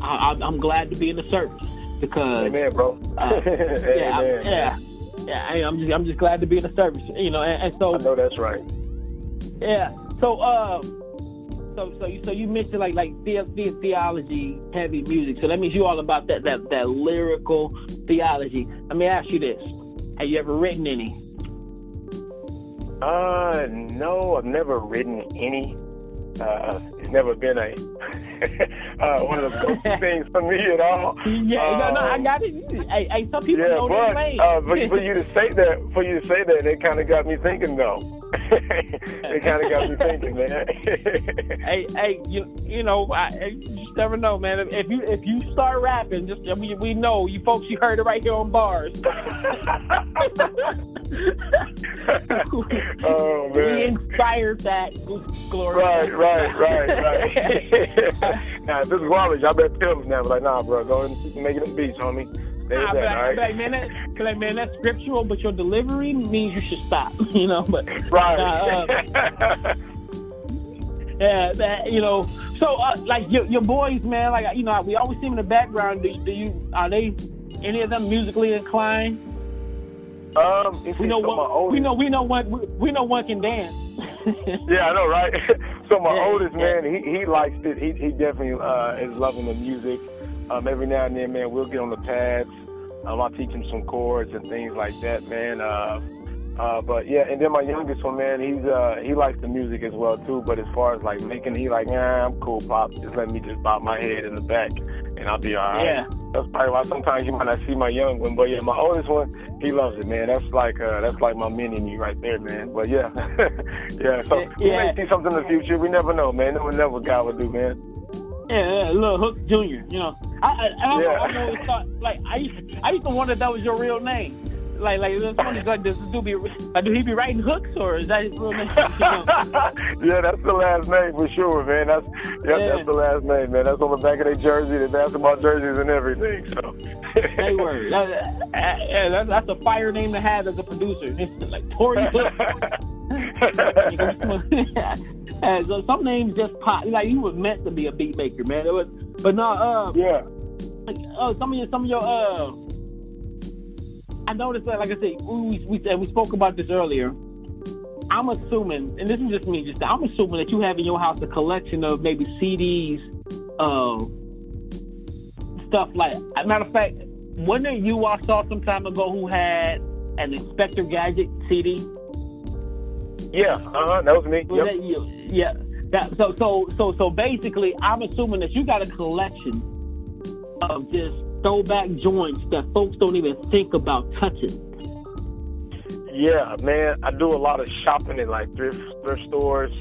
I, I'm glad to be in the service because
Amen, bro.
Uh, yeah, I, yeah. Yeah, I, am just I'm just glad to be in the service, you know, and, and so
I know that's right.
Yeah, so uh, so so you so you mentioned like like the, the, theology heavy music. So that means you all about that that that lyrical theology. Let me ask you this: Have you ever written any?
Uh, no, I've never written any. Uh, it's never been a uh, one of those things for me at all.
Yeah, um, no, no, I um, got it. Hey, hey some people
yeah,
know
but,
lane.
uh, for, for you to say that, for you to say that, it kind of got me thinking, though. It kind of got me thinking, man.
hey, hey, you, you know, I, you just never know, man. If you if you start rapping, just we we know you folks. You heard it right here on bars.
oh man,
we inspired that glory.
Right, right, right, right. now, if this is Wallace, y'all better tell me now. But like, nah, bro, go and make it a beach, homie.
Nah, but,
all right?
but, man, that, like, man, that's scriptural, but your delivery means you should stop. You know, but
right.
Uh, yeah, that you know. So, uh, like your, your boys, man, like you know, we always see them in the background. Do, do you are they any of them musically inclined?
Um,
we know one. We know we know one. We, we know one can dance.
yeah, I know, right? So my
Yeah,
oldest
yeah.
man, he he likes it. He he definitely uh, is loving the music. Um, every now and then, man, we'll get on the pads. Um, I'll teach him some chords and things like that, man. Uh, uh, but yeah, and then my youngest one, man, he's uh, he likes the music as well too. But as far as like making, he like, nah, I'm cool, pop. Just let me just bob my head in the back, and I'll be all right.
Yeah.
That's probably why sometimes you might not see my young one, but yeah, my oldest one, he loves it, man. That's like uh, that's like my mini me right there, man. But yeah, yeah. So we may see something in the future. We never know, man. Never know what God will do, man.
Yeah, yeah, little Hook Junior. You know, I I, I,
Yeah.
I always thought like I used I used to wonder if that was your real name. Like like it's funny like does this dude be like do he be writing hooks or is that his real name?
Yeah, that's the last name for sure, man. That's yeah,
Yeah.
that's the last name, man. That's on the back of their jersey, the basketball jerseys and everything. So
Hey, word. That, uh, yeah, that's, that's a fire name to have as a producer. It's like Tory Hook. and so some names just pop. Like he was meant to be a beat maker, man. It was, but no. Uh,
yeah.
like, uh, some of your, some of your. Uh, I noticed that, like I said, we we and we spoke about this earlier. I'm assuming, and this is just me, just I'm assuming that you have in your house a collection of maybe CDs, uh, stuff like. As a matter of fact, wasn't it you I saw some time ago who had an Inspector Gadget CD?
Yeah, uh-huh, that was me.
Was
Yep.
that you? Yeah. That, so so so so basically, I'm assuming that you got a collection of just throwback joints that folks don't even think about touching.
Yeah, man. I do a lot of shopping in like thrift thrift stores.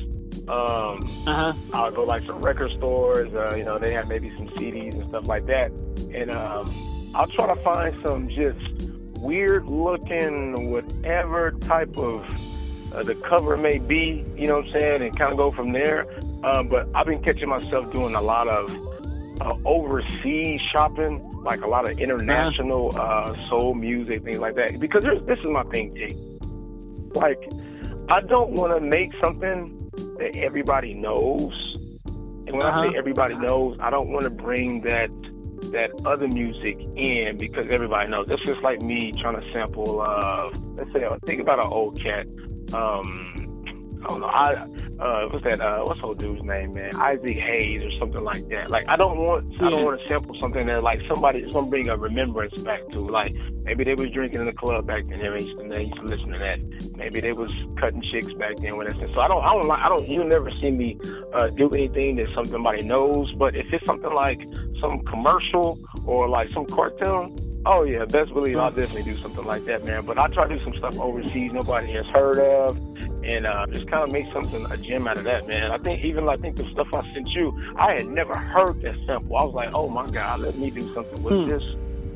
Um,
Uh huh.
I'll go like some record stores. Uh, you know, they have maybe some CDs and stuff like that. And um, I'll try to find some just weird looking, whatever type of uh, the cover may be. You know what I'm saying? And kind of go from there. Um, but I've been catching myself doing a lot of uh, overseas shopping, like a lot of international uh, soul music, things like that. Because there's, this is my thing, T. Like, I don't want to make something that everybody knows. And when I
Uh-huh.
say everybody knows, I don't want to bring that that other music in because everybody knows. That's just like me trying to sample. Uh, let's say, think about an old cat. Um, I don't know. I uh, what's that? Uh, what's old dude's name, man? Isaac Hayes or something like that. Like I don't want I don't want to sample something that like somebody is gonna bring a remembrance back to. Like maybe they was drinking in the club back then. They used to, they used to listen to that. Maybe they was cutting chicks back then when that's so. I don't I don't like I don't you'll never see me uh, do anything that somebody knows. But if it's something like some commercial or like some cartoon. Oh yeah, best believe I'll definitely do something like that, man. But I try to do some stuff overseas nobody has heard of, and uh, just kind of make something a gem out of that, man. I think even I think the stuff I sent you, I had never heard that sample. I was like, oh my god, let me do something with
Hmm.
this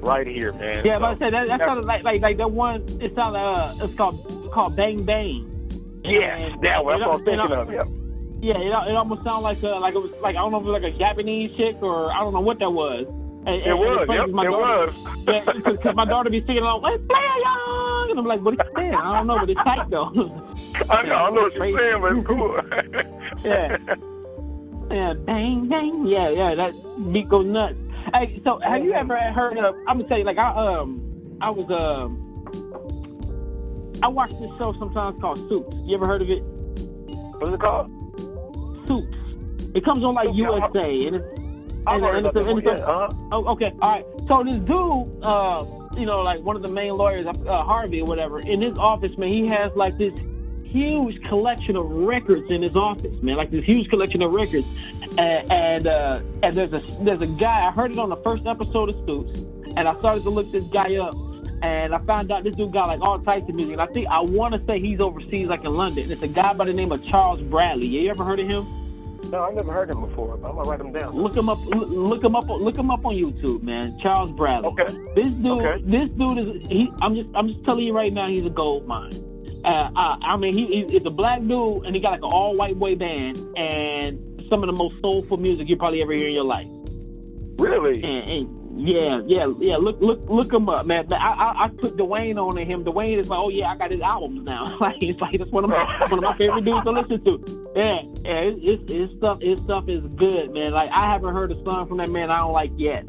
right here, man.
Yeah,
So,
but I said that, that sounded like like like that one. It sounded uh, it's called it's called Bang Bang.
yes,
And-
that one. That's what I was thinking of. Yeah.
Yeah, it, it almost sounded like a, like it was like I don't know if it was like a Japanese chick or I don't know what that was. And,
It
and-
was.
it's
Yep, it
daughter,
was.
Yeah, because my daughter be singing along, "Let's play young," I'm like, "What are you saying?" I don't know, but it's tight though.
I know, I know what you're saying, but it's cool.
yeah, yeah, bang bang, yeah, yeah, that beat goes nuts. Hey, so have you ever heard of? I'm gonna tell you, like I um, I was um, I watch this show sometimes called Suits. You ever heard of it?
What's it called?
Suits. It comes on like
Okay,
USA, and it's And- and it's a- and it's
Yeah, uh-huh.
Oh, okay. All right. So this dude, uh, you know, like one of the main lawyers, uh, Harvey or whatever, in his office, man, he has like this huge collection of records in his office, man, like this huge collection of records. And and, uh, and there's a there's a guy. I heard it on the first episode of Suits, and I started to look this guy up. And I found out this dude got like all types of music. And I think I want to say he's overseas, like in London. It's a guy by the name of Charles Bradley. You ever heard of him?
No, I never heard him before. But I'm gonna write him down.
Look him up. Look him up. Look him up on YouTube, man. Charles Bradley.
Okay.
This dude.
Okay.
This dude is. He. I'm just. I'm just telling you right now. He's a gold mine. Uh, I, I mean, he, he it's a black dude, and he got like an all white boy band, and some of the most soulful music you probably ever hear in your life.
Really?
And, and yeah, yeah, yeah. Look, look, look him up, man. I, I, I put Dwayne on to him. Dwayne is like, oh yeah, I got his albums now. like it's like that's one of my one of my favorite dudes to listen to. Yeah, yeah. It's, it's, it's stuff. His stuff is good, man. Like I haven't heard a song from that man I don't like yet.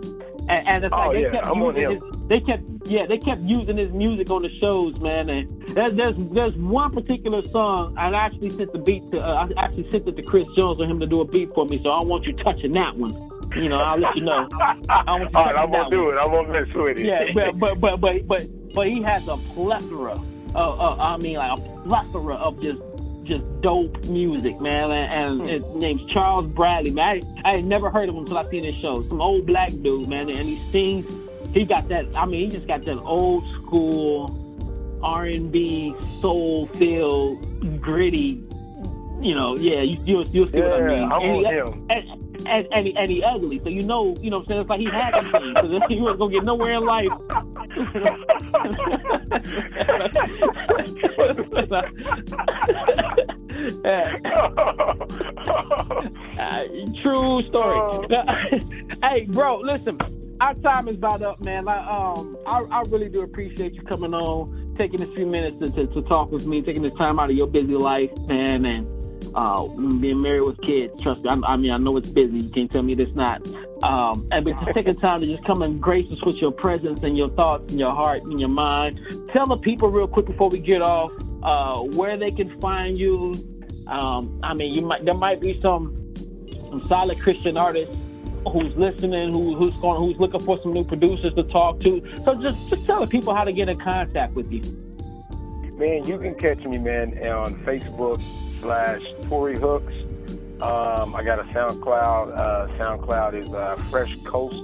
And, and it's
Oh,
like they
yeah,
kept
I'm
using his, they kept yeah they kept using his music on the shows, man. And there, there's there's one particular song I actually sent the beat to uh, I actually sent it to Chris Jones for him to do a beat for me. So I want you touching that one. You know, I'll let you know. I want you
All right, I'm gonna do
one.
it. I'm gonna mess with it.
Yeah, but but but but but but he has a plethora. Of, uh, I mean, like a plethora of just just dope music, man. And, and his name's Charles Bradley, man. I, I had never heard of him until I seen his show. Some old black dude, man, and he sings. He got that. I mean, he just got that old school R and B, soul filled, gritty. You know, yeah, you you'll, you'll see what I
Yeah,
mean.
I'm
and, he,
him.
and, and, and, he, and he ugly, so you know, you know what I'm saying? It's like he had to be, because he wasn't going to get nowhere in life. Uh, true story. hey, bro, listen. Our time is about up, man. Like, um, I, I really do appreciate you coming on, taking a few minutes to, to, to talk with me, taking the time out of your busy life, man, and uh, being married with kids. Trust me, I, I mean, I know it's busy. You can't tell me it's not. Um, and but just taking time to just come and grace us with your presence and your thoughts and your heart and your mind. Tell the people real quick before we get off uh, where they can find you. Um, I mean, you might there might be some some solid Christian artists who's listening, who, who's going, who's looking for some new producers to talk to. So just just tell the people how to get in contact with you.
Man, you can catch me, man, on Facebook slash Tory Hooks. Um, I got a SoundCloud. Uh, SoundCloud is uh, Fresh Coast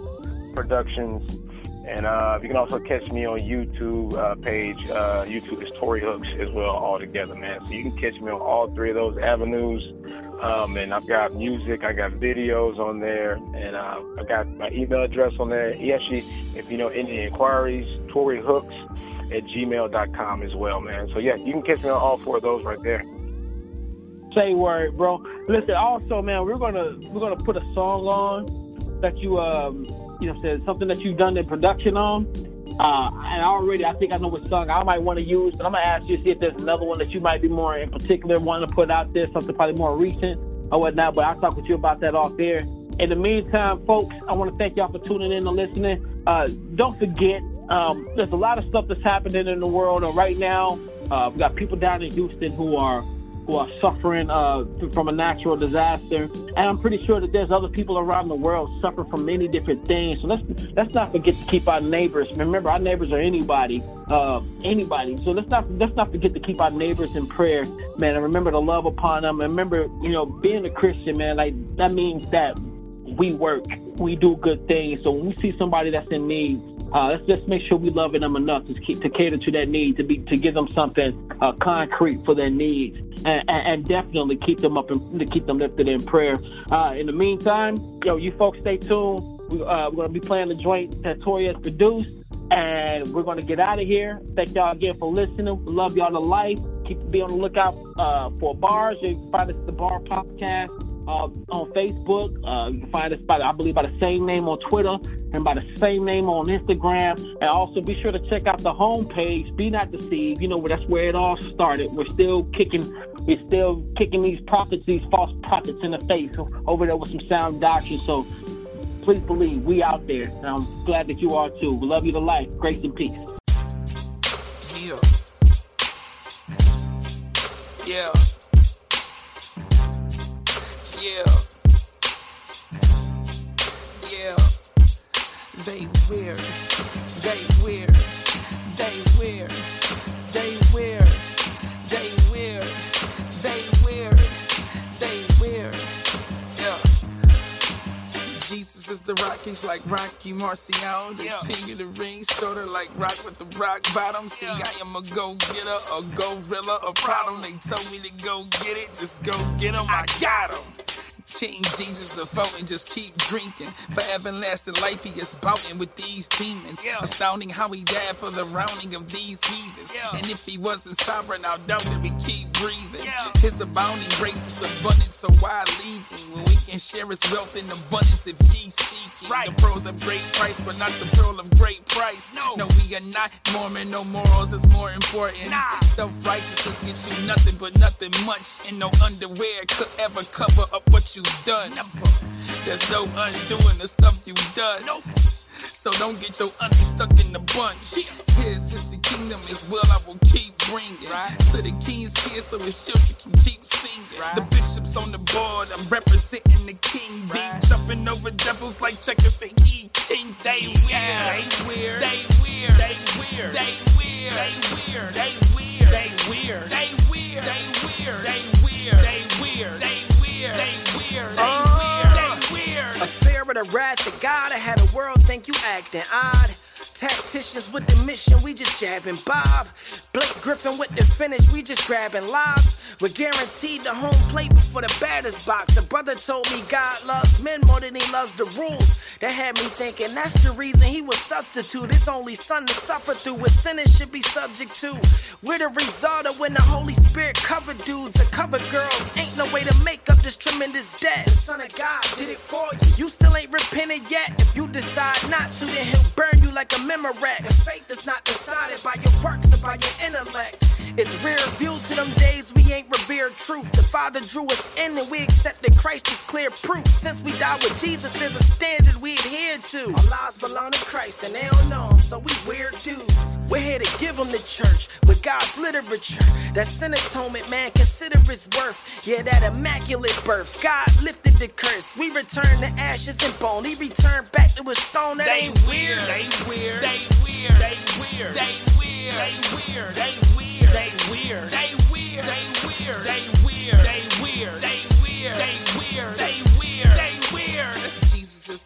Productions. And uh, you can also catch me on YouTube uh, page. Uh, YouTube is Tory Hooks as well, all together, man. So you can catch me on all three of those avenues. Um, and I've got music, I got videos on there, and uh, I got my email address on there. He actually, if you know any inquiries, Tory Hooks at gmail.com as well, man. So yeah, you can catch me on all four of those right there.
Say word, bro. Listen, also, man, we're gonna we're gonna put a song on that you um you know said something that you've done in production on. Uh, and already, I think I know what song I might want to use, but I'm gonna ask you to see if there's another one that you might be more in particular wanting to put out there, something probably more recent or whatnot. But I'll talk with you about that off there. In the meantime, folks, I want to thank y'all for tuning in and listening. Uh, don't forget, um, there's a lot of stuff that's happening in the world right now. Uh, we got people down in Houston who are who are suffering uh, from a natural disaster, and I'm pretty sure that there's other people around the world suffering from many different things. So let's let's not forget to keep our neighbors. Remember, our neighbors are anybody, uh, anybody. So let's not let's not forget to keep our neighbors in prayer, man, and remember to love upon them. And remember, you know, being a Christian, man, like that means that we work, we do good things. So when we see somebody that's in need, uh, let's just make sure we loving them enough to to cater to that need, to be to give them something uh, concrete for their needs, and, and, definitely keep them up and to keep them lifted in prayer. Uh, in the meantime, yo, you folks stay tuned. We, uh, we're gonna be playing the joint that Tory has produced. And we're going to get out of here. Thank y'all again for listening. We love y'all to life. Keep be on the lookout uh, for bars. You can find us at the Bar Podcast uh, on Facebook. Uh, you can find us by, I believe, by the same name on Twitter and by the same name on Instagram. And also be sure to check out the homepage. Be not deceived. You know that's where it all started. We're still kicking. We're still kicking these prophets, these false prophets in the face over there with some sound doctrine. So please believe we out there. And I'm glad that you are too. We love you to life. Grace and peace.
Yeah. Yeah. Yeah. They weird. They weird. They weird. They weird. They weird. They weird. They weird. Yeah. Jesus is the rock, he's like Rocky Marciano. The
Yeah.
king of the ring, sorta like rock with the rock bottom. See, I am a go getter, a gorilla, a problem. They told me to go get it, just go get 'em. I got 'em. King Jesus the and just keep drinking. For everlasting life, he is bouting with these demons.
Yeah.
Astounding how he died for the rounding of these heathens.
Yeah.
And if he wasn't sovereign, I doubt that we keep breathing.
Yeah.
His abounding grace is abundant, so why leave him when we can share his wealth in abundance if ye seek it?
Right.
The pearls of great price, but not the pearl of great price.
No.
no, we are not Mormon. No morals is more important.
Nah.
Self righteousness gets you nothing but nothing much, and no underwear could ever cover up what you've done. There's no undoing the stuff you've done.
Nope.
so don't get your onion stuck in the bunch. His is the kingdom as well, I will keep bringing. Right. To the king's here so his children can keep singing. Right. The bishop's on the board, I'm representing the king. Right. Be jumping over devils like checkers, the he kings. They weird, they weird, they weird, they weird, they weird, they weird, they weird, they weird, they weird, they weird, they weird, they weird, they weird, they
of the wrath of God, I had a world think you acting odd. Tacticians with the mission, we just jabbing Bob. Blake Griffin with the finish, we just grabbing lobs. We're guaranteed the home plate before the batters box. The brother told me God loves men more than he loves the rules. That had me thinking that's the reason he was substitute. His only son to suffer through what sinners should be subject to. We're the result of when the Holy Spirit covered dudes and covered girls. Ain't no way to make up this tremendous debt. The Son of God did it for you. You still ain't repented yet. If you decide not to, then he'll burn like a Memorex. Faith is not decided by your works or by your intellect. It's rear view to them days we ain't revered truth. The Father drew us in and we accepted Christ as clear proof. Since we died with Jesus, there's a standard we adhere to. Our lives belong to Christ and they don't know him, so we weird dudes. We're here to give them the church with God's literature. That sin atonement, man, consider its worth. Yeah, that immaculate birth. God lifted the curse. We return to ashes and bone. He returned back to his stone. That
They
ain't
weird,
weird.
they weird, they weird, they weird, they weird, they weird, they weird, they weird, they weird, they weird,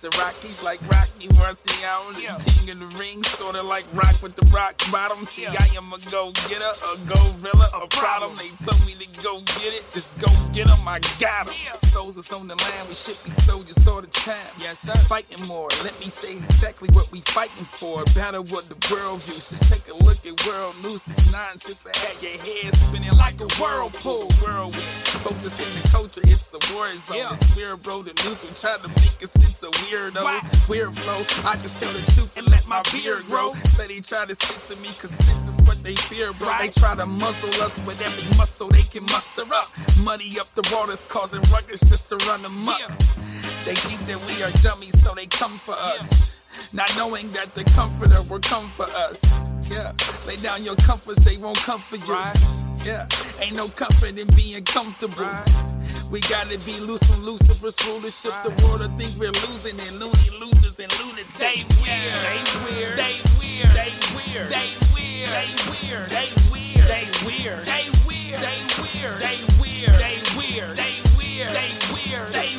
The rock, he's like Rocky Marciano, king of the ring, sorta like rock with the rock bottom. See, I am a go getter, a gorilla, a problem. They told me to go get it, just go get 'em, I got 'em. Souls is on the line, we should be soldiers all the time. Yes, sir. Fighting more, let me say exactly what we fighting for. Battle what the world views, just take a look at world news. This nonsense that had your head spinning like a whirlpool. Whirlwind, focus in the culture, it's a war zone. It's weird, bro, the news will try to make us into weirdos. Weird flow, I just tell the truth and let my beard grow. Say they try to censor me, cause sense is what they fear, bro. They try to muzzle us with every muscle they can muster up. Money up the waters, causing ruckus just to run them amok. They think that we are dummies, so they come for us. Not knowing that the comforter will come for us. Yeah, lay down your comforts, they won't comfort you. Yeah, ain't no comfort in being comfortable. We gotta be loose from Lucifer's rulership. The world will think we're losing and loony losers and lunatics. They weird, they weird, they weird, they weird, they weird, they weird, they weird, they weird, they weird, they weird, they weird, they weird, they weird, they weird, they weird,